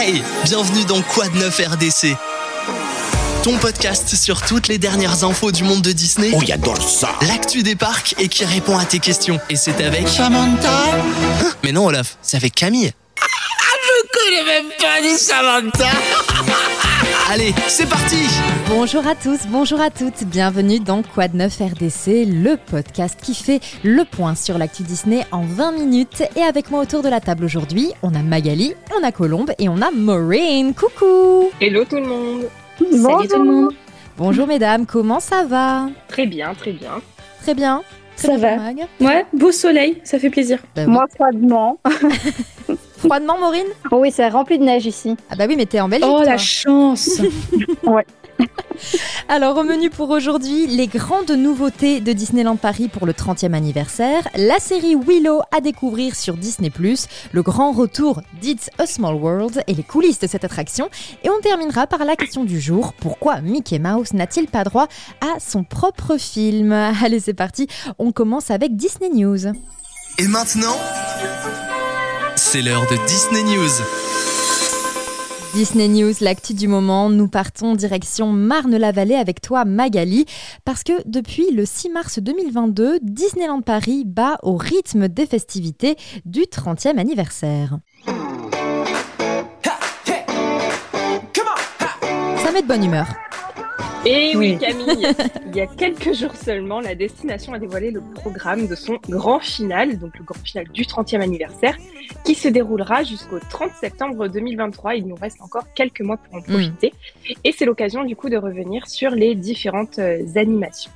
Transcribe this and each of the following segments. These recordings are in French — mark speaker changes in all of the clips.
Speaker 1: Hey, bienvenue dans Quad 9 RDC. Ton podcast sur toutes les dernières infos du monde de Disney.
Speaker 2: Oh, j'adore ça
Speaker 1: L'actu des parcs et qui répond à tes questions. Et c'est avec...
Speaker 2: Samantha
Speaker 1: Hein? Mais non Olaf, c'est avec Camille.
Speaker 2: Je connais même pas dit Samantha
Speaker 1: Allez, c'est parti
Speaker 3: Bonjour à tous, bonjour à toutes, bienvenue dans Quad 9 RDC, le podcast qui fait le point sur l'actu Disney en 20 minutes. Et avec moi autour de la table aujourd'hui, on a Magali, on a Colombe et on a Maureen. Coucou
Speaker 4: Hello tout le monde
Speaker 5: Salut tout le monde.
Speaker 3: Bonjour mesdames, comment ça va?
Speaker 4: Très bien, très bien.
Speaker 3: Très bien. Très
Speaker 5: Ça
Speaker 3: bien,
Speaker 5: va.
Speaker 3: Mag.
Speaker 5: Ouais, beau soleil, ça fait plaisir.
Speaker 3: Bah oui.
Speaker 6: Moi, froidement.
Speaker 3: Froidement Maureen?
Speaker 6: Oh oui, c'est rempli de neige ici.
Speaker 3: Ah bah oui mais t'es en Belgique
Speaker 5: Oh
Speaker 3: toi.
Speaker 5: la chance
Speaker 3: Alors au menu pour aujourd'hui, les grandes nouveautés de Disneyland Paris pour le 30e anniversaire, la série Willow à découvrir sur Disney+, le grand retour d'It's a Small World et les coulisses de cette attraction. Et on terminera par la question du jour, pourquoi Mickey Mouse n'a-t-il pas droit à son propre film? Allez c'est parti, on commence avec Disney News.
Speaker 1: Et maintenant, c'est l'heure de Disney News.
Speaker 3: Disney News, l'actu du moment, nous partons direction Marne-la-Vallée avec toi Magali, parce que depuis le 6 mars 2022, Disneyland Paris bat au rythme des festivités du 30e anniversaire. Ça met de bonne humeur.
Speaker 4: Et oui,
Speaker 5: Oui.
Speaker 4: Camille, il y a quelques jours seulement, la destination a dévoilé le programme de son grand final, donc le grand final du 30e anniversaire, qui se déroulera jusqu'au 30 septembre 2023. Il nous reste encore quelques mois pour en profiter. Et c'est l'occasion du coup de revenir sur les différentes euh, animations.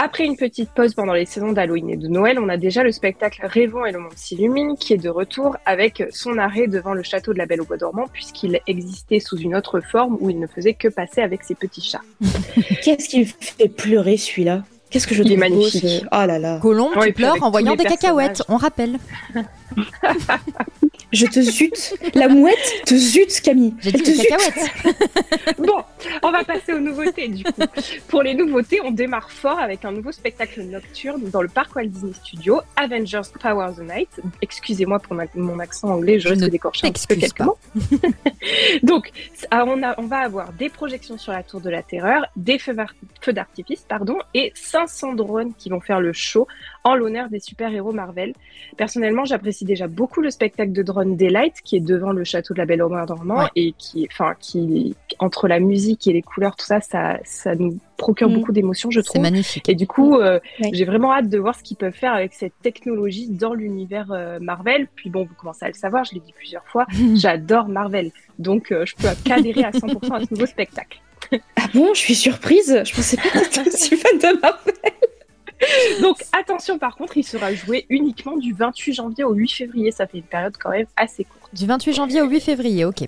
Speaker 4: Après une petite pause pendant les saisons d'Halloween et de Noël, on a déjà le spectacle Rêvons et le monde s'illumine qui est de retour avec son arrêt devant le château de la Belle au Bois dormant puisqu'il existait sous une autre forme où il ne faisait que passer avec ses petits chats.
Speaker 5: Qu'est-ce qui fait pleurer celui-là? Qu'est-ce que je
Speaker 4: Il est
Speaker 5: trouve beau,
Speaker 4: magnifique.
Speaker 5: ce- Oh là là
Speaker 3: Colombe,
Speaker 4: Ouais,
Speaker 3: pleures
Speaker 4: avec
Speaker 3: en voyant des cacahuètes, on rappelle.
Speaker 5: Je te zute La mouette te zute Camille
Speaker 3: J'ai dit
Speaker 5: Elle te zute.
Speaker 4: Bon, on va passer aux nouveautés du coup. Pour les nouveautés, on démarre fort avec un nouveau spectacle nocturne dans le parc Walt Disney Studio, Avengers Power the Night. Excusez-moi pour ma- mon accent anglais, je,
Speaker 3: Je
Speaker 4: risque
Speaker 3: ne
Speaker 4: d'écorcher un petit peu
Speaker 3: t'excuse
Speaker 4: quelques mots. Donc, ah, on, a- on va avoir des projections sur la Tour de la Terreur, des feux d'artifice, pardon, et 500 drones qui vont faire le show en l'honneur des super-héros Marvel. Personnellement, j'apprécie déjà beaucoup le spectacle de drone Daylight qui est devant le château de la Belle au dormant
Speaker 3: Ouais.
Speaker 4: et qui, enfin, qui entre la musique et les couleurs, tout ça, ça, ça nous procure
Speaker 5: Mm.
Speaker 4: beaucoup d'émotions, je
Speaker 3: C'est
Speaker 4: trouve.
Speaker 3: magnifique.
Speaker 4: Et du coup, euh,
Speaker 5: Ouais.
Speaker 4: j'ai vraiment hâte de voir ce qu'ils peuvent faire avec cette technologie dans l'univers euh, Marvel. Puis bon, vous commencez à le savoir, je l'ai dit plusieurs fois, j'adore Marvel. Donc, euh, je peux qu'adhérer à 100% à ce nouveau spectacle.
Speaker 5: Ah bon, je suis surprise Je pensais pas que t'étais aussi fan de Marvel
Speaker 4: Donc, attention, par contre, il sera joué uniquement du 28 janvier au 8 février. Ça fait une période quand même assez courte.
Speaker 3: Du 28 janvier au 8 février, ok.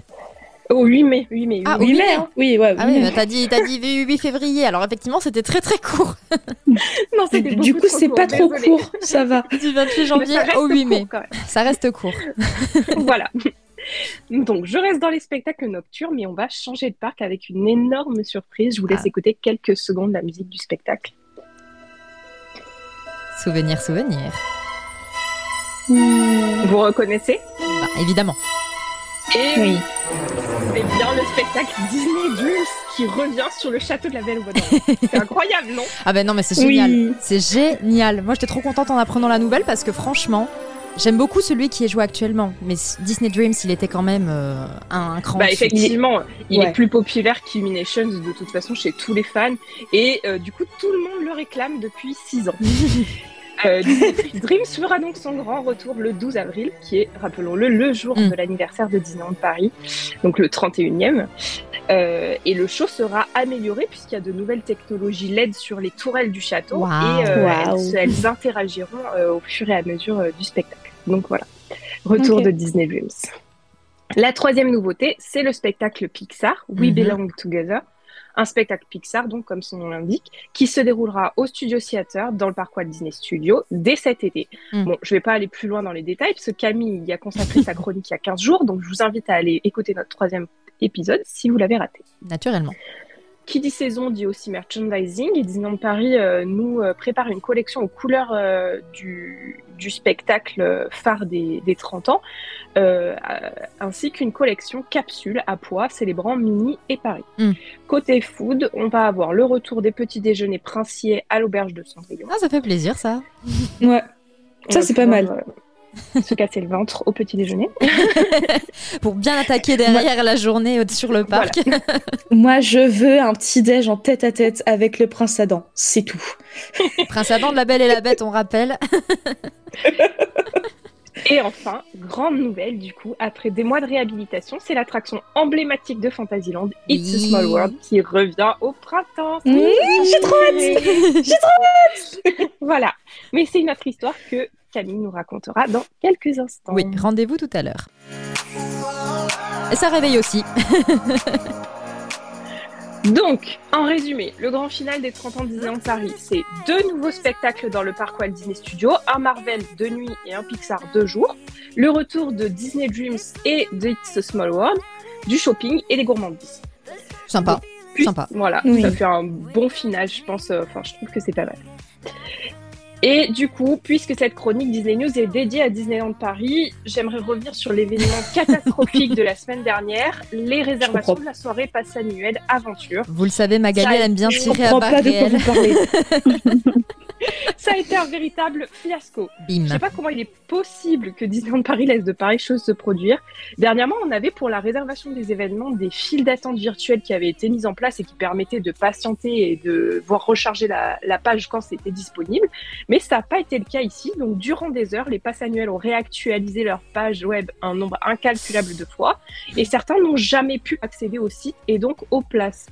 Speaker 4: Au 8 mai, 8 mai. 8
Speaker 3: Ah,
Speaker 4: mai.
Speaker 3: oui,
Speaker 5: Oui,
Speaker 3: mais-
Speaker 5: mais hein. Oui, ouais.
Speaker 3: Ah
Speaker 5: oui,
Speaker 3: t'as dit, t'as dit 8 février, alors effectivement c'était très très court.
Speaker 4: Non, c'était
Speaker 5: Du coup,
Speaker 4: trop
Speaker 5: c'est
Speaker 4: court,
Speaker 5: pas trop court, ça va.
Speaker 3: Du 28
Speaker 4: Mais
Speaker 3: janvier au 8 mai.
Speaker 4: court.
Speaker 3: Ça reste court.
Speaker 4: voilà. Donc, je reste dans les spectacles nocturnes, mais on va changer de parc avec une énorme surprise. Je vous laisse
Speaker 3: Ah.
Speaker 4: écouter quelques secondes de la musique du spectacle.
Speaker 3: Souvenir, souvenir.
Speaker 4: Vous reconnaissez
Speaker 3: Bah, évidemment.
Speaker 4: Et
Speaker 5: Oui.
Speaker 4: c'est bien le spectacle Disney Dreams qui revient sur le château de la Belle au Bois dormant. C'est incroyable, non?
Speaker 3: Ah ben non mais c'est génial.
Speaker 5: Oui.
Speaker 3: C'est génial. Moi j'étais trop contente en apprenant la nouvelle parce que franchement, j'aime beaucoup celui qui est joué actuellement. Mais Disney Dreams, il était quand même euh, un, un cran
Speaker 4: Bah effectivement, il
Speaker 5: Ouais.
Speaker 4: est plus populaire qu'Illuminations de toute façon chez tous les fans et euh, du coup tout le monde le réclame depuis 6 ans. Euh, Disney Dreams fera donc son grand retour le 12 avril, qui est, rappelons-le, le jour
Speaker 3: Mm.
Speaker 4: de l'anniversaire de Disneyland Paris, donc le 31e. Euh, et le show sera amélioré puisqu'il y a de nouvelles technologies LED sur les tourelles du château et euh, elles, elles interagiront euh, au fur et à mesure euh, du spectacle. Donc voilà, retour de Disney Dreams. La troisième nouveauté, c'est le spectacle Pixar, We
Speaker 3: Mhm.
Speaker 4: Belong Together. Un spectacle Pixar, donc comme son nom l'indique, qui se déroulera au Studio Theater dans le parc Walt Disney Studio dès cet été.
Speaker 3: Mhm.
Speaker 4: Bon, je vais pas aller plus loin dans les détails parce que Camille y a consacré sa chronique il y a 15 jours, donc je vous invite à aller écouter notre troisième épisode si vous l'avez raté.
Speaker 3: Naturellement.
Speaker 4: qui dit saison dit aussi merchandising. Et Disneyland Paris euh, nous euh, prépare une collection aux couleurs euh, du, du spectacle phare des, des 30 ans, ainsi qu'une collection capsule à poids célébrant Mini et Paris.
Speaker 3: Mm.
Speaker 4: Côté food, on va avoir le retour des petits déjeuners princiers à l'auberge de Cendrillon.
Speaker 3: Ah, ça fait plaisir ça.
Speaker 5: Ouais.
Speaker 4: On
Speaker 5: Ça, c'est pas mal.
Speaker 4: se casser le ventre au petit déjeuner.
Speaker 3: Pour bien attaquer derrière la journée sur le parc.
Speaker 5: Moi, je veux un petit déj en tête à tête avec le prince Adam. C'est tout.
Speaker 3: Prince Adam de la Belle et la Bête, on rappelle.
Speaker 4: Et enfin, grande nouvelle du coup, après des mois de réhabilitation, c'est l'attraction emblématique de Fantasyland, It's a. Small World, qui revient au printemps.
Speaker 5: Mmh, j'ai trop hâte. J'ai trop
Speaker 4: Voilà. Mais c'est une autre histoire que Camille nous racontera dans quelques instants.
Speaker 3: Oui, rendez-vous tout à l'heure. Et ça réveille aussi.
Speaker 4: Donc, en résumé, le grand final des 30 ans de Disneyland Paris, c'est deux nouveaux spectacles dans le parc Walt Disney Studios, un Marvel de nuit et un Pixar de jour, le retour de Disney Dreams et de It's a Small World, du shopping et des gourmandises.
Speaker 3: Sympa.
Speaker 4: Puis-
Speaker 3: Sympa.
Speaker 4: Voilà,
Speaker 5: Oui.
Speaker 4: ça fait un bon final, je pense. euh, Enfin, je trouve que c'est pas mal. Et du coup, puisque cette chronique Disney News est dédiée à Disneyland Paris, j'aimerais revenir sur l'événement catastrophique de la semaine dernière, les réservations de la soirée passe annuelle Aventure.
Speaker 3: Vous le savez, Magali, elle aime bien tirer à
Speaker 5: pas de quoi
Speaker 3: réelle.
Speaker 5: vous parlez.
Speaker 4: Ça a été un véritable fiasco. Je
Speaker 3: Bim.
Speaker 4: sais pas comment il est possible que Disneyland Paris laisse de pareilles choses se produire. Dernièrement, on avait pour la réservation des événements des files d'attente virtuelles qui avaient été mises en place et qui permettaient de patienter et de voir recharger la, la page quand c'était disponible. Mais ça n'a pas été le cas ici. Donc, durant des heures, les passes annuelles ont réactualisé leur page web un nombre incalculable de fois et certains n'ont jamais pu accéder au site et donc aux places.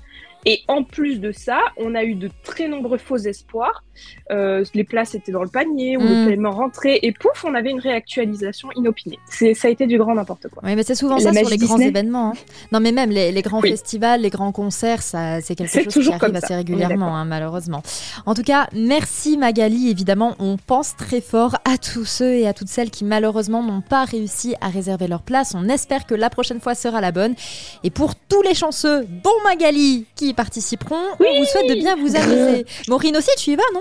Speaker 4: Et en plus de ça, on a eu de très nombreux faux espoirs. Euh, les places étaient dans le panier ou
Speaker 3: Mm.
Speaker 4: le paiement rentré et pouf, on avait une réactualisation inopinée. C'est, ça a été du grand n'importe quoi.
Speaker 3: Oui, mais c'est souvent
Speaker 5: La
Speaker 3: ça sur les grands événements. hein. Non, mais même les, les grands
Speaker 4: Oui.
Speaker 3: festivals, les grands concerts, ça, c'est quelque
Speaker 4: C'est
Speaker 3: chose qui arrive assez régulièrement, hein, malheureusement. En tout cas, merci Magali. Évidemment, on pense très fort à tous ceux et à toutes celles qui malheureusement n'ont pas réussi à réserver leur place. On espère que la prochaine fois sera la bonne. Et pour tous les chanceux, dont Magali, qui y participeront, on vous souhaite de bien vous amuser. Maureen aussi, tu y vas, non?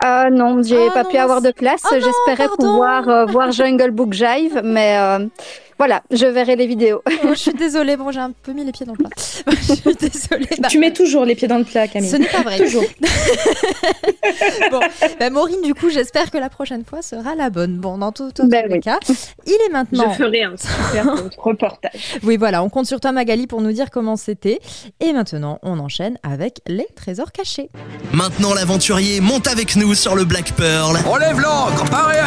Speaker 6: Ah non, j'ai
Speaker 3: Ah
Speaker 6: pas
Speaker 3: non,
Speaker 6: pu avoir de place.
Speaker 3: Ah
Speaker 6: J'espérais pouvoir euh, voir Jungle Book Jive, mais euh, voilà, je verrai les vidéos.
Speaker 3: Oh, Je suis désolée, bon, j'ai un peu mis les pieds dans le plat. je suis désolée. Bah,
Speaker 5: Tu mets toujours les pieds dans le plat, Camille.
Speaker 3: Ce n'est pas vrai.
Speaker 5: Toujours.
Speaker 3: bon, bah, Maureen, du coup, j'espère que la prochaine fois sera la bonne. Bon, dans tout autre
Speaker 6: Ben oui.
Speaker 3: cas, il est maintenant.
Speaker 4: Je ferai un super reportage.
Speaker 3: Oui, voilà, on compte sur toi, Magali, pour nous dire comment c'était. Et maintenant, on enchaîne avec les trésors cachés.
Speaker 1: Maintenant, l'aventurier monte avec nous sur le Black Pearl
Speaker 2: Enlève l'encre, paré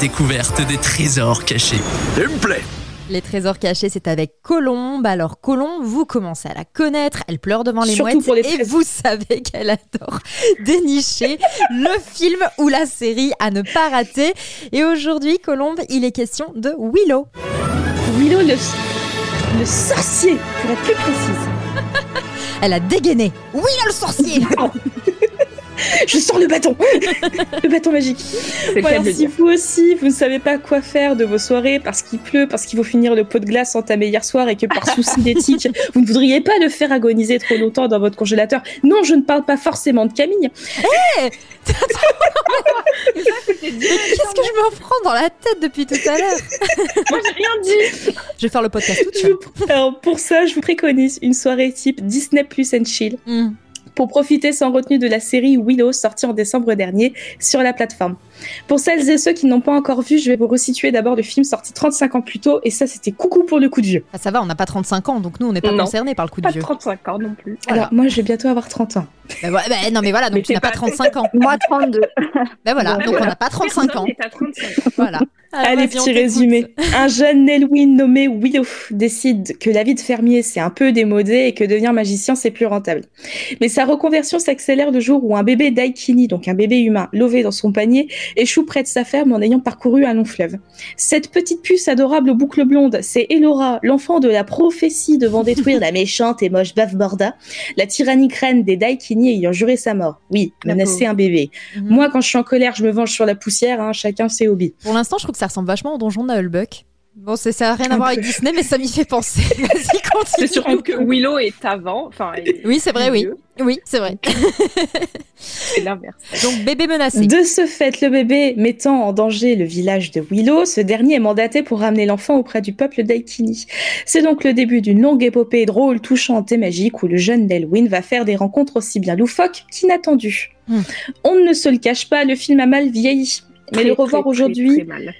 Speaker 1: découverte des trésors cachés.
Speaker 2: Il me plaît.
Speaker 3: Les trésors cachés, c'est avec Colombe. Alors, Colombe, vous commencez à la connaître. Elle pleure devant les
Speaker 5: Surtout
Speaker 3: mouettes.
Speaker 5: pour les
Speaker 3: et vous savez qu'elle adore dénicher le film ou la série à ne pas rater. Et aujourd'hui, Colombe, il est question de Willow.
Speaker 5: Willow, le, le sorcier, pour être plus précise.
Speaker 3: Elle a dégainé. Willow le sorcier
Speaker 5: Je sors le bâton Le bâton magique Voilà,
Speaker 4: de
Speaker 5: si vous aussi, vous ne savez pas quoi faire de vos soirées parce qu'il pleut, parce qu'il faut finir le pot de glace entamé hier soir et que par souci d'éthique, vous ne voudriez pas le faire agoniser trop longtemps dans votre congélateur. Non, je ne parle pas forcément de Camille.
Speaker 3: Qu'est-ce que je me prends dans la tête depuis tout à l'heure
Speaker 4: Moi, j'ai rien dit.
Speaker 3: Je vais faire le podcast
Speaker 5: Je
Speaker 3: seule.
Speaker 5: vous- Alors pour ça, je vous préconise une soirée type Disney Plus and Chill
Speaker 3: Hmm.
Speaker 5: Pour profiter sans retenue de la série Willow sortie en décembre dernier sur la plateforme. Pour celles et ceux qui n'ont pas encore vu, je vais vous resituer d'abord le film sorti 35 ans plus tôt et ça c'était coucou pour le coup de vieux.
Speaker 3: Ah, ça va, on n'a pas 35 ans, donc nous, on n'est pas
Speaker 4: Non.
Speaker 3: concernés par le coup de
Speaker 4: Pas
Speaker 3: vieux.
Speaker 4: 35 ans non plus.
Speaker 3: Voilà.
Speaker 5: Alors moi je vais bientôt avoir 30 ans.
Speaker 3: Bah, ouais, bah, non, mais voilà, donc
Speaker 4: Mais
Speaker 3: tu n'as pas
Speaker 4: pas-
Speaker 3: 35 ans.
Speaker 6: Moi, 32.
Speaker 3: Ben voilà,
Speaker 4: Bon,
Speaker 3: donc on
Speaker 4: voilà.
Speaker 3: n'a pas 35 ans.
Speaker 4: À 35 ans.
Speaker 3: Voilà. Alors,
Speaker 5: Allez,
Speaker 3: vas-y, on
Speaker 5: petit résumé. Un jeune Nelwyn nommé Willow décide que la vie de fermier c'est un peu démodé et que devenir magicien c'est plus rentable. Mais sa reconversion s'accélère le jour où un bébé Daikini, donc un bébé humain, lové dans son panier, échoue près de sa ferme en ayant parcouru un long fleuve. Cette petite puce adorable aux boucles blondes, c'est Elora, l'enfant de la prophétie devant détruire la méchante et moche Bave Borda, la tyrannique reine des Daikini ayant juré sa mort. Oui, menacer un bébé.
Speaker 3: Mhm.
Speaker 5: Moi, quand je suis en colère, je me venge sur la poussière, hein, chacun ses hobbies.
Speaker 3: Pour l'instant, je trouve que ça ressemble vachement au donjon de Nullbuck. Bon, ça n'a rien à voir avec Disney, mais ça m'y fait penser. Vas-y, continue.
Speaker 4: C'est surtout que Willow est avant. Enfin, est
Speaker 3: Oui, c'est vrai, oui. Oui, c'est vrai.
Speaker 4: C'est l'inverse.
Speaker 3: Donc, bébé menacé.
Speaker 5: De ce fait, le bébé mettant en danger le village de Willow, ce dernier est mandaté pour ramener l'enfant auprès du peuple d'Aikini. C'est donc le début d'une longue épopée drôle, touchante et magique où le jeune Delwyn va faire des rencontres aussi bien loufoques qu'inattendues.
Speaker 3: Hmm.
Speaker 5: On ne se le cache pas, le film a mal vieilli. Mais
Speaker 4: Très,
Speaker 5: le revoir aujourd'hui,
Speaker 4: très, très mal.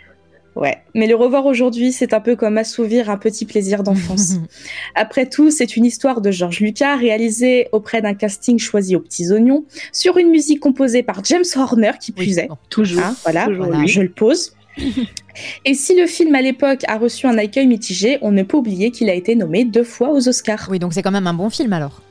Speaker 5: Ouais, mais le revoir aujourd'hui, c'est un peu comme assouvir un petit plaisir d'enfance. Après tout, c'est une histoire de George Lucas réalisée auprès d'un casting choisi aux petits oignons, sur une musique composée par James Horner qui puisait.
Speaker 4: Toujours.
Speaker 5: Hein, voilà,
Speaker 4: Toujours
Speaker 5: voilà,
Speaker 3: lui.
Speaker 5: je le pose. Et si le film à l'époque a reçu un accueil mitigé, on ne peut oublier qu'il a été nommé deux fois aux Oscars.
Speaker 3: Oui, donc c'est quand même un bon film alors.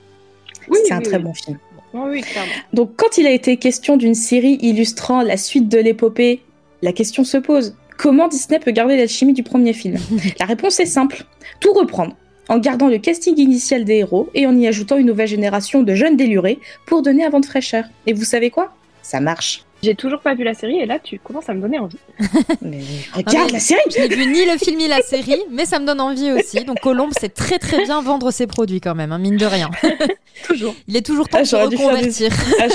Speaker 4: Oui,
Speaker 5: c'est un
Speaker 4: oui,
Speaker 5: très
Speaker 4: oui.
Speaker 5: bon film.
Speaker 4: Oui, oui, clairement.
Speaker 5: Donc quand il a été question d'une série illustrant la suite de l'épopée, la question se pose. Comment Disney peut garder l'alchimie du premier film La réponse est simple. Tout reprendre. En gardant le casting initial des héros et en y ajoutant une nouvelle génération de jeunes délurés pour donner un vent de fraîcheur. Et vous savez quoi? Ça marche.
Speaker 4: J'ai toujours pas vu la série et là, tu commences à me donner envie.
Speaker 5: Mais regarde
Speaker 3: mais-
Speaker 5: la série
Speaker 3: Je n'ai vu ni le film ni la série, mais ça me donne envie aussi. Donc Colombe sait très très bien vendre ses produits quand même, hein, mine de rien.
Speaker 4: Toujours.
Speaker 3: Il est toujours temps
Speaker 5: Ah,
Speaker 3: de se
Speaker 5: des-
Speaker 3: reconvertir.
Speaker 5: Ah,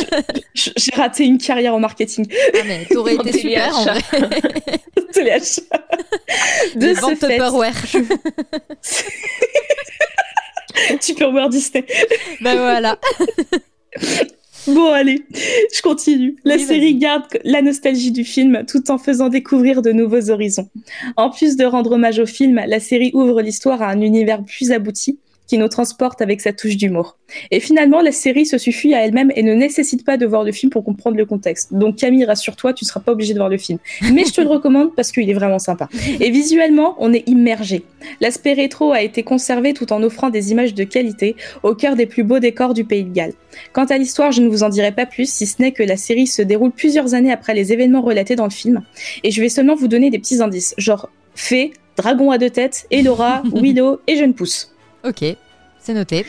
Speaker 5: J'ai raté une carrière en marketing.
Speaker 3: Ah, mais t'aurais été super en vrai.
Speaker 5: De
Speaker 3: Les
Speaker 5: ce
Speaker 3: Tupperware.
Speaker 5: tu peux revoir Disney.
Speaker 3: Ben voilà.
Speaker 5: Bon, allez, je continue. La
Speaker 3: Oui,
Speaker 5: série garde la nostalgie du film tout en faisant découvrir de nouveaux horizons. En plus de rendre hommage au film, la série ouvre l'histoire à un univers plus abouti qui nous transporte avec sa touche d'humour. Et finalement, la série se suffit à elle-même et ne nécessite pas de voir le film pour comprendre le contexte. Donc Camille, rassure-toi, tu seras pas obligé de voir le film. Mais je te le recommande parce qu'il est vraiment sympa. Et visuellement, on est immergé. L'aspect rétro a été conservé tout en offrant des images de qualité au cœur des plus beaux décors du pays de Galles. Quant à l'histoire, je ne vous en dirai pas plus, si ce n'est que la série se déroule plusieurs années après les événements relatés dans le film. Et je vais seulement vous donner des petits indices, genre fée, dragon à deux têtes, Elora, Willow et jeune pousse.
Speaker 3: Ok, c'est noté.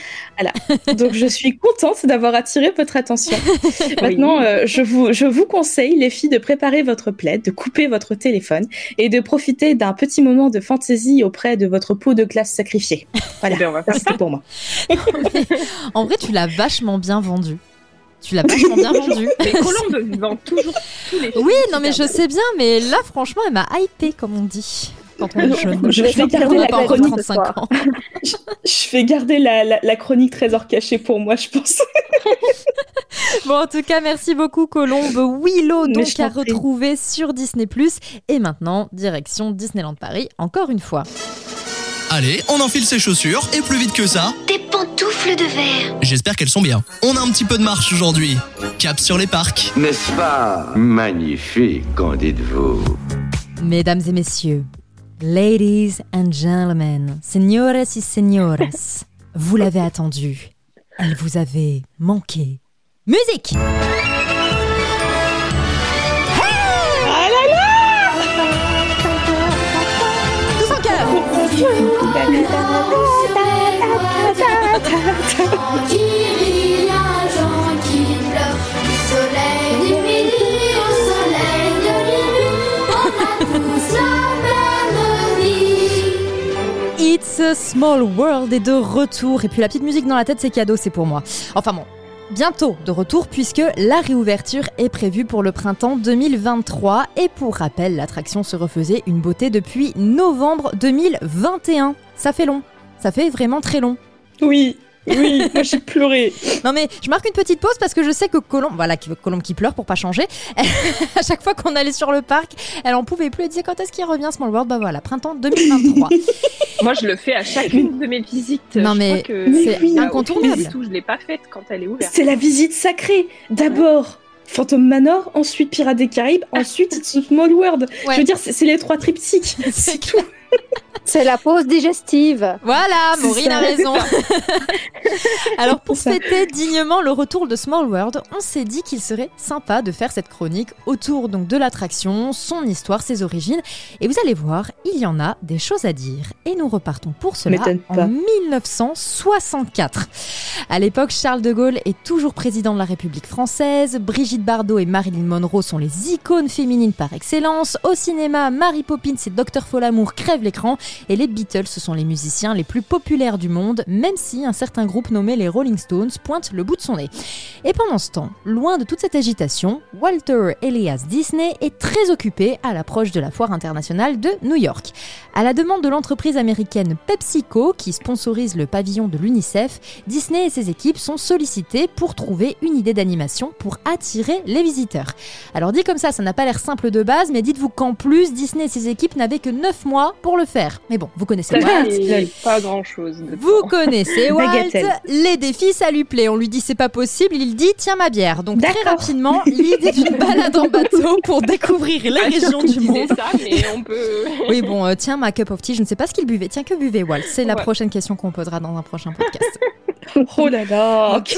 Speaker 5: Donc je suis contente d'avoir attiré votre attention. Maintenant, euh, je, vous, je vous conseille, les filles, de préparer votre plaid, de couper votre téléphone et de profiter d'un petit moment de fantaisie auprès de votre pot de glace sacrifiée. Voilà,
Speaker 4: Eh bien, on va faire
Speaker 5: c'était pour moi.
Speaker 3: En vrai, tu l'as vachement bien vendu. Tu l'as vachement bien vendu.
Speaker 4: Mais Colombe vend toujours tous les.
Speaker 3: Oui, non mais je sais bien, mais là franchement, elle m'a hypé comme on dit. Quand on est jeune.
Speaker 5: Je vais
Speaker 6: vais
Speaker 5: garder la chronique.
Speaker 3: 35 ans.
Speaker 5: Je vais garder la, la, la chronique trésor caché pour moi, je pense.
Speaker 3: Bon, en tout cas, merci beaucoup Colombe. Willow, donc à retrouver sur Disney+. Et maintenant, direction Disneyland Paris, encore une fois.
Speaker 1: Allez, on enfile ses chaussures et plus vite que ça,
Speaker 7: Des pantoufles de verre.
Speaker 1: j'espère qu'elles sont bien. On a un petit peu de marche aujourd'hui. Cap sur les parcs.
Speaker 8: N'est-ce pas magnifique, qu'en dites-vous?
Speaker 3: Mesdames et messieurs, ladies and gentlemen, señoras y señoras, vous l'avez attendu. Elle vous avait manqué. Musique Tous en cœur It's a Small World est de retour. Et puis la petite musique dans la tête, c'est cadeau, c'est pour moi. Enfin bon, bientôt de retour puisque la réouverture est prévue pour le printemps 2023. Et pour rappel, l'attraction se refaisait une beauté depuis novembre 2021. Ça fait long. Ça fait vraiment très long.
Speaker 5: Oui, oui, moi j'ai pleuré.
Speaker 3: Non mais je marque une petite pause parce que je sais que Colombe, voilà, qui- Colombe qui pleure pour pas changer, à chaque fois qu'on allait sur le parc, elle en pouvait plus, elle disait quand est-ce qu'il revient Small World? Bah voilà, printemps 2023.
Speaker 4: Moi, je le fais à chacune de mes visites.
Speaker 3: Non,
Speaker 4: Je
Speaker 3: mais
Speaker 5: c'est
Speaker 3: incontournable.
Speaker 4: aucune visite où je l'ai pas faite quand elle est ouverte.
Speaker 5: C'est la visite sacrée. D'abord Phantom Manor, ensuite Pirates des Caraïbes, ensuite It's a Small World.
Speaker 3: Ouais.
Speaker 5: Je veux dire, c'est c'est les trois triptyques. C'est tout.
Speaker 6: C'est la pause digestive.
Speaker 3: Voilà, Maureen a raison. Alors pour fêter dignement le retour de Small World, on s'est dit qu'il serait sympa de faire cette chronique autour donc de l'attraction, son histoire, ses origines. Et vous allez voir, il y en a des choses à dire. Et nous repartons pour cela en
Speaker 5: pas.
Speaker 3: 1964. À l'époque, Charles de Gaulle est toujours président de la République française. Brigitte Bardot et Marilyn Monroe sont les icônes féminines par excellence. Au cinéma, Mary Poppins et Dr Folamour crèvent l'écran. Et les Beatles, ce sont les musiciens les plus populaires du monde, même si un certain groupe nommé les Rolling Stones pointe le bout de son nez. Et pendant ce temps, loin de toute cette agitation, Walter Elias Disney est très occupé à l'approche de la foire internationale de New York. À la demande de l'entreprise américaine PepsiCo, qui sponsorise le pavillon de l'UNICEF, Disney et ses équipes sont sollicités pour trouver une idée d'animation pour attirer les visiteurs. Alors dit comme ça, ça n'a pas l'air simple de base, mais dites-vous qu'en plus, Disney et ses équipes n'avaient que 9 mois pour le faire. Mais bon, vous connaissez Walt,
Speaker 4: fait pas grand chose.
Speaker 3: vous connaissez Walt, les défis ça lui plaît. On lui dit c'est pas possible, il dit tiens ma bière. Donc très rapidement, l'idée d'une balade en bateau pour découvrir les régions du monde.
Speaker 4: ça, mais on peut.
Speaker 3: Oui bon, euh, tiens ma cup of tea, je ne sais pas ce qu'il buvait. Tiens que buvait Walt? C'est la
Speaker 4: Ouais.
Speaker 3: prochaine question qu'on posera dans un prochain podcast.
Speaker 5: Oh là là.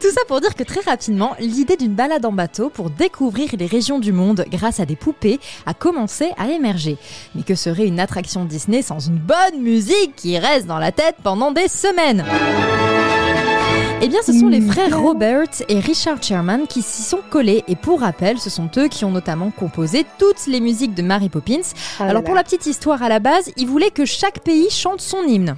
Speaker 3: Tout ça pour dire que très rapidement, l'idée d'une balade en bateau pour découvrir les régions du monde grâce à des poupées a commencé à émerger. Mais que serait une attraction Disney sans une bonne musique qui reste dans la tête pendant des semaines? Eh bien, ce sont les frères Robert et Richard Sherman qui s'y sont collés. Et pour rappel, ce sont eux qui ont notamment composé toutes les musiques de Mary Poppins.
Speaker 5: Ah
Speaker 3: Alors, pour la petite histoire à la base, ils voulaient que chaque pays chante son hymne.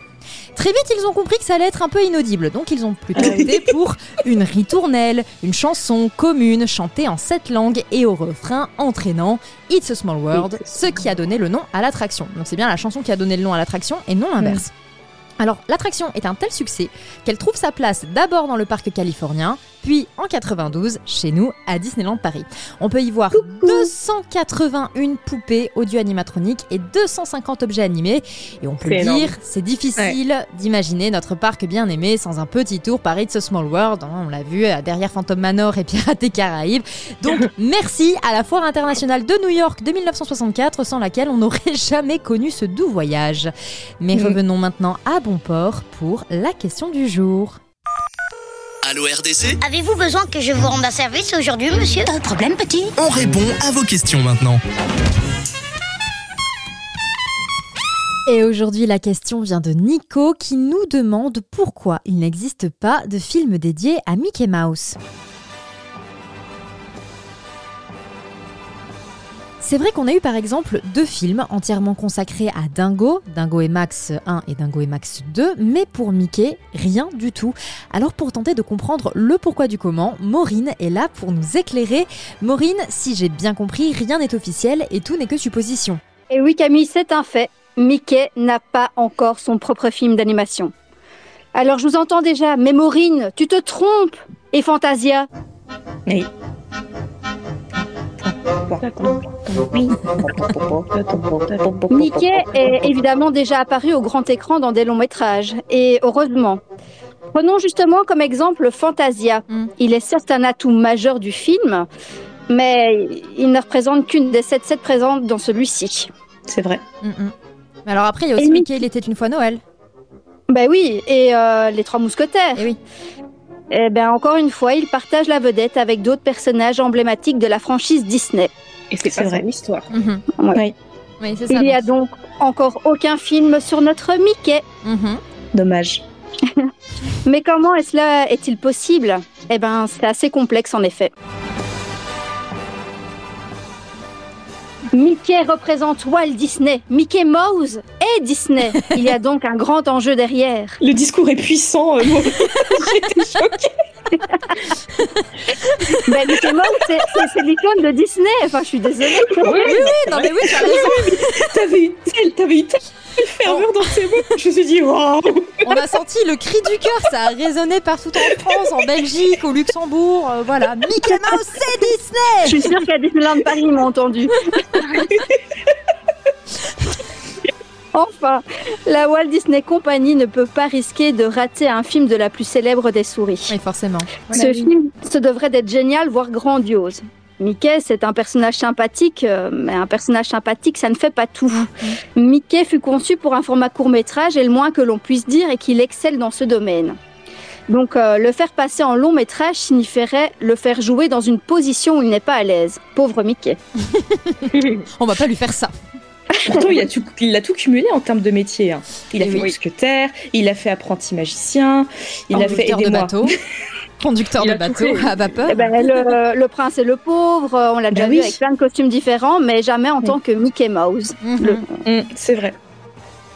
Speaker 3: Très vite, ils ont compris que ça allait être un peu inaudible, donc ils ont plutôt opté pour une ritournelle, une chanson commune chantée en sept langues et au refrain entraînant It's a Small World, ce qui a donné le nom à l'attraction. Donc c'est bien la chanson qui a donné le nom à l'attraction et non l'inverse. Alors, l'attraction est un tel succès qu'elle trouve sa place d'abord dans le parc californien, puis en 92 chez nous à Disneyland Paris. On peut y voir 281 poupées audio-animatroniques et 250 objets animés. Et on peut
Speaker 4: énorme.
Speaker 3: dire, c'est difficile d'imaginer notre parc bien aimé sans un petit tour par It's a Small World. hein, On l'a vu euh, derrière Phantom Manor et Pirates des Caraïbes. Donc, merci à la Foire internationale de New York de 1964, sans laquelle on n'aurait jamais connu ce doux voyage. Mais
Speaker 5: Mm.
Speaker 3: revenons maintenant à bon port pour la question du jour.
Speaker 1: Allô RDC
Speaker 7: Avez-vous besoin que je vous rende un service aujourd'hui, monsieur? Pas de problème, petit.
Speaker 1: On répond à vos questions maintenant.
Speaker 3: Et aujourd'hui, la question vient de Nico qui nous demande pourquoi il n'existe pas de film dédié à Mickey Mouse. C'est vrai qu'on a eu par exemple deux films entièrement consacrés à Dingo, Dingo et Max 1 et Dingo et Max 2, mais pour Mickey, rien du tout. Alors pour tenter de comprendre le pourquoi du comment, Maureen est là pour nous éclairer. Maureen, si j'ai bien compris, rien n'est officiel et tout n'est que supposition.
Speaker 6: Et oui, Camille, c'est un fait. Mickey n'a pas encore son propre film d'animation. Alors je vous entends déjà, mais Maureen, tu te trompes Et Fantasia
Speaker 5: Oui.
Speaker 6: Mickey est évidemment déjà apparu au grand écran dans des longs métrages, et heureusement. Prenons justement comme exemple Fantasia.
Speaker 3: Mm.
Speaker 6: Il est certes un atout majeur du film, mais il ne représente qu'une des sept sept présentes dans celui-ci.
Speaker 5: C'est vrai.
Speaker 3: Mm, mm. Mais alors après, il y a aussi Mickey, il était une fois Noël.
Speaker 6: Ben oui, et euh, les Trois Mousquetaires.
Speaker 3: Eh oui.
Speaker 6: Eh ben encore une fois, il partage la vedette avec d'autres personnages emblématiques de la franchise Disney.
Speaker 4: Et c'est pas
Speaker 5: vrai.
Speaker 4: son histoire.
Speaker 3: Mhm.
Speaker 6: Ouais.
Speaker 5: Oui.
Speaker 3: Oui, c'est ça.
Speaker 6: Il n'y a
Speaker 3: donc.
Speaker 6: encore aucun film sur notre Mickey.
Speaker 3: Mhm.
Speaker 5: Dommage.
Speaker 6: Mais comment est cela est-il possible? Eh ben, c'est assez complexe en effet. Mickey représente Walt Disney, Mickey Mouse et Disney. Il y a donc un grand enjeu derrière.
Speaker 5: Le discours est puissant. euh. J'étais choquée.
Speaker 6: Ben, Mickey Mouse, c'est, c'est- c'est l'icône de Disney. Enfin, je suis désolée.
Speaker 3: Oui, oui, non mais oui, t'as raison.
Speaker 5: T'avais eu telle, t'avais eu telle ferveur dans ces mots. Je me suis dit, waouh.
Speaker 3: On a senti le cri du cœur, ça a résonné partout en France, en Belgique, au Luxembourg, euh, voilà. Mickey Mouse, c'est
Speaker 6: Je
Speaker 3: Disney
Speaker 6: suis sûre qu'à Disneyland Paris, ils m'ont entendu. Enfin, la Walt Disney Company ne peut pas risquer de rater un film de la plus célèbre des souris.
Speaker 3: Oui, forcément.
Speaker 6: Ce film se devrait d'être génial, voire grandiose. Mickey, c'est un personnage sympathique, euh, mais un personnage sympathique, ça ne fait pas tout. Mickey fut conçu pour un format court métrage et le moins que l'on puisse dire est qu'il excelle dans ce domaine. Donc euh, le faire passer en long métrage signifierait le faire jouer dans une position où il n'est pas à l'aise. Pauvre Mickey.
Speaker 3: On va pas lui faire ça.
Speaker 5: Pourtant, il a tout, il a tout cumulé en termes de métier. hein. Il a
Speaker 3: Et
Speaker 5: fait
Speaker 3: oui.
Speaker 5: mousquetaire, il a fait apprenti magicien, il a fait
Speaker 3: Conducteur de
Speaker 5: aidez-moi.
Speaker 3: bateau. Conducteur
Speaker 4: Il
Speaker 3: de bateau à vapeur.
Speaker 6: Eh ben, le, le prince et le pauvre, on l'a déjà
Speaker 5: Bah
Speaker 6: vu
Speaker 5: oui.
Speaker 6: avec plein de costumes différents, mais jamais en tant que Mickey Mouse.
Speaker 3: Mhm.
Speaker 6: le-
Speaker 5: Hum, c'est vrai.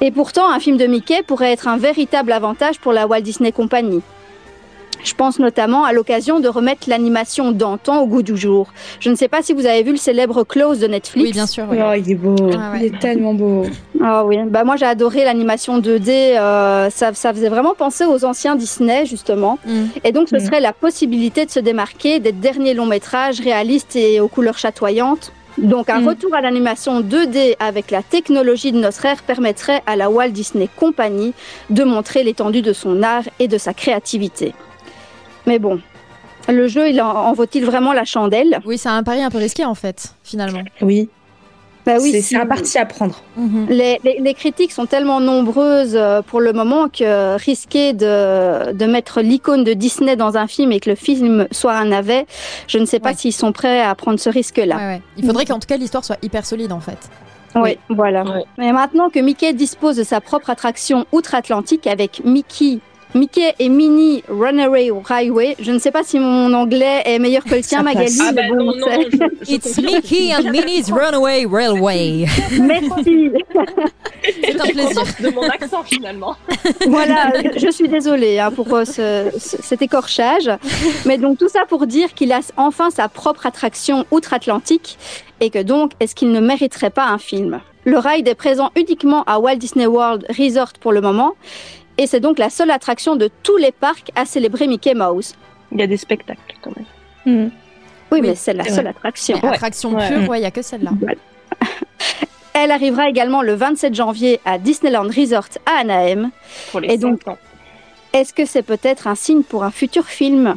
Speaker 6: Et pourtant, un film de Mickey pourrait être un véritable avantage pour la Walt Disney Company. Je pense notamment à l'occasion de remettre l'animation d'antan au goût du jour. Je ne sais pas si vous avez vu le célèbre Close de Netflix.
Speaker 3: Oui, bien sûr. oui.
Speaker 5: Oh, il est beau.
Speaker 3: Ah ouais.
Speaker 5: Il est tellement beau.
Speaker 6: Ah oui, bah moi j'ai adoré l'animation 2D. euh, ça, ça faisait vraiment penser aux anciens Disney justement.
Speaker 3: Mm.
Speaker 6: Et donc ce
Speaker 5: Mm.
Speaker 6: serait la possibilité de se démarquer des derniers longs métrages réalistes et aux couleurs chatoyantes. Donc un
Speaker 5: Mm.
Speaker 6: retour à l'animation 2D avec la technologie de notre ère permettrait à la Walt Disney Company de montrer l'étendue de son art et de sa créativité. Mais bon, le jeu il en, en vaut-il vraiment la chandelle?
Speaker 3: Oui, c'est un pari un peu risqué en fait, finalement.
Speaker 5: Oui.
Speaker 6: Bah oui,
Speaker 5: c'est
Speaker 6: si-
Speaker 5: un parti à prendre.
Speaker 3: Mhm.
Speaker 6: Les, les- les critiques sont tellement nombreuses euh, pour le moment que risquer de, de mettre l'icône de Disney dans un film et que le film soit un navet, je ne sais pas
Speaker 3: Ouais.
Speaker 6: s'ils sont prêts à prendre ce risque-là.
Speaker 3: Ouais, ouais. Il faudrait qu'en tout cas l'histoire soit hyper solide en fait.
Speaker 6: Oui, voilà.
Speaker 4: Ouais.
Speaker 6: Mais maintenant que Mickey dispose de sa propre attraction outre-Atlantique avec Mickey, Mickey et Minnie Runaway Highway, je ne sais pas si mon anglais est meilleur que le tien, Magali.
Speaker 4: Ah bah
Speaker 6: bon,
Speaker 4: non, non,
Speaker 6: c'est-
Speaker 4: je, je
Speaker 3: It's. Mickey and Minnie's Runaway Railway.
Speaker 6: Merci.
Speaker 3: C'est un plaisir.
Speaker 4: de mon accent finalement.
Speaker 6: voilà, je, je suis désolée hein, pour euh, ce- ce- cet écorchage. Mais donc tout ça pour dire qu'il a enfin sa propre attraction outre-Atlantique et que donc est-ce qu'il ne mériterait pas un film? Le ride est présent uniquement à Walt Disney World Resort pour le moment et c'est donc la seule attraction de tous les parcs à célébrer Mickey Mouse.
Speaker 4: Il y a des spectacles quand même.
Speaker 5: Hum.
Speaker 6: Oui,
Speaker 3: Oui,
Speaker 6: mais c'est la seule attraction.
Speaker 3: Attraction
Speaker 4: Ouais.
Speaker 3: pure, ouais, il y a que celle-là.
Speaker 6: Elle arrivera également le 27 janvier à Disneyland Resort à Anaheim.
Speaker 4: Pour les
Speaker 6: Et donc-
Speaker 4: 5 ans.
Speaker 6: Est-ce que c'est peut-être un signe pour un futur film?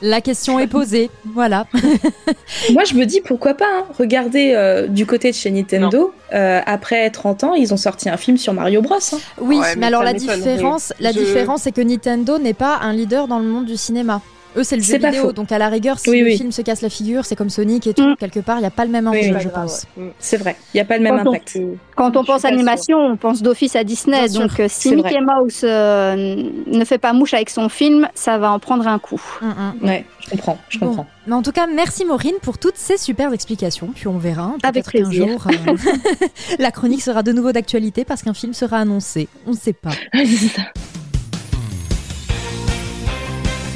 Speaker 3: La question est posée. Voilà.
Speaker 5: Moi, je me dis pourquoi pas. hein. Regardez euh, du côté de chez Nintendo. euh, après 30 ans, ils ont sorti un film sur Mario Bros. hein.
Speaker 3: Oui,
Speaker 4: Ouais,
Speaker 3: mais,
Speaker 4: mais
Speaker 3: alors la différence, la
Speaker 4: Je-
Speaker 3: différence, c'est que Nintendo n'est pas un leader dans le monde du cinéma. Eux, c'est le jeu vidéo,
Speaker 5: faux.
Speaker 3: donc à la rigueur, si
Speaker 5: Oui,
Speaker 3: le
Speaker 5: oui.
Speaker 3: film se casse la figure, c'est comme Sonic et tout,
Speaker 6: Mm.
Speaker 3: quelque part, il n'y a pas le même enjeu,
Speaker 5: oui.
Speaker 3: Je
Speaker 4: grave,
Speaker 3: pense.
Speaker 4: ouais.
Speaker 5: C'est vrai. Il n'y a pas le même
Speaker 6: Quand on-
Speaker 5: impact.
Speaker 6: Quand on pense animation, on pense d'office à Disney.
Speaker 3: Bien
Speaker 6: donc, euh, si Mickey Mouse euh, ne fait pas mouche avec son film, ça va en prendre un coup.
Speaker 3: Mm, mm.
Speaker 5: Ouais, je comprends. Je
Speaker 3: Bon.
Speaker 5: comprends.
Speaker 3: Mais en tout cas, merci Maureen pour toutes ces super explications. Puis on verra. hein,
Speaker 6: Avec
Speaker 3: Peut-être qu'un jour, euh, la chronique sera de nouveau d'actualité parce qu'un film sera annoncé. On ne sait pas.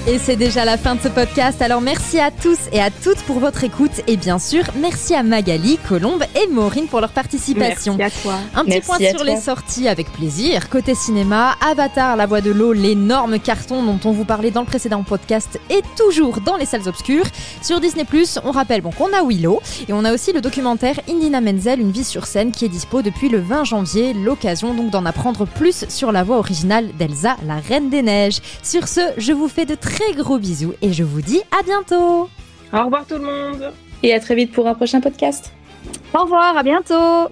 Speaker 3: Et c'est déjà la fin de ce podcast. Alors merci à tous et à toutes pour votre écoute. Et bien sûr, merci à Magali, Colombe et Maureen pour leur participation.
Speaker 4: Merci à toi.
Speaker 3: Un petit
Speaker 5: Merci
Speaker 3: point sur
Speaker 5: toi.
Speaker 3: les sorties avec plaisir. Côté cinéma, Avatar, La Voix de l'eau, l'énorme carton dont on vous parlait dans le précédent podcast est toujours dans les salles obscures. Sur Disney+, on rappelle bon, qu'on a Willow et on a aussi le documentaire Indina Menzel, Une vie sur scène qui est dispo depuis le 20 janvier. L'occasion donc d'en apprendre plus sur la voix originale d'Elsa, la Reine des Neiges. Sur ce, je vous fais de très gros bisous et je vous dis à bientôt
Speaker 4: Au revoir tout le monde.
Speaker 5: Et à très vite pour un prochain podcast.
Speaker 6: Au revoir, à bientôt